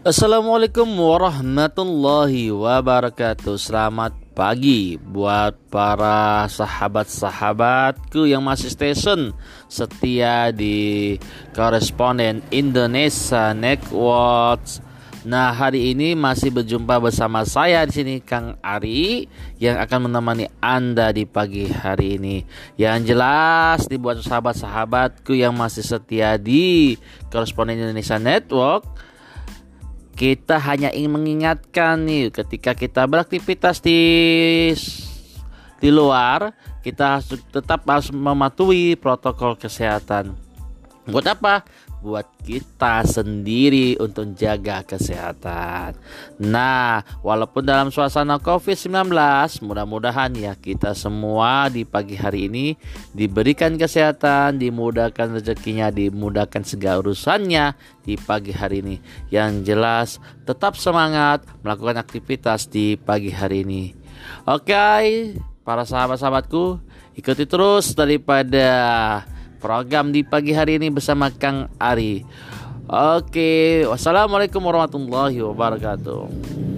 Assalamualaikum warahmatullahi wabarakatuh Selamat pagi buat para sahabat-sahabatku yang masih station Setia di koresponden Indonesia Network Nah hari ini masih berjumpa bersama saya di sini Kang Ari yang akan menemani Anda di pagi hari ini. Yang jelas dibuat sahabat-sahabatku yang masih setia di koresponden Indonesia Network kita hanya ingin mengingatkan nih ketika kita beraktivitas di di luar kita tetap harus mematuhi protokol kesehatan. Buat apa? Buat kita sendiri untuk jaga kesehatan. Nah, walaupun dalam suasana COVID-19, mudah-mudahan ya kita semua di pagi hari ini diberikan kesehatan, dimudahkan rezekinya, dimudahkan segala urusannya di pagi hari ini. Yang jelas, tetap semangat melakukan aktivitas di pagi hari ini. Oke, para sahabat-sahabatku, ikuti terus daripada program di pagi hari ini bersama Kang Ari. Oke, wassalamualaikum warahmatullahi wabarakatuh.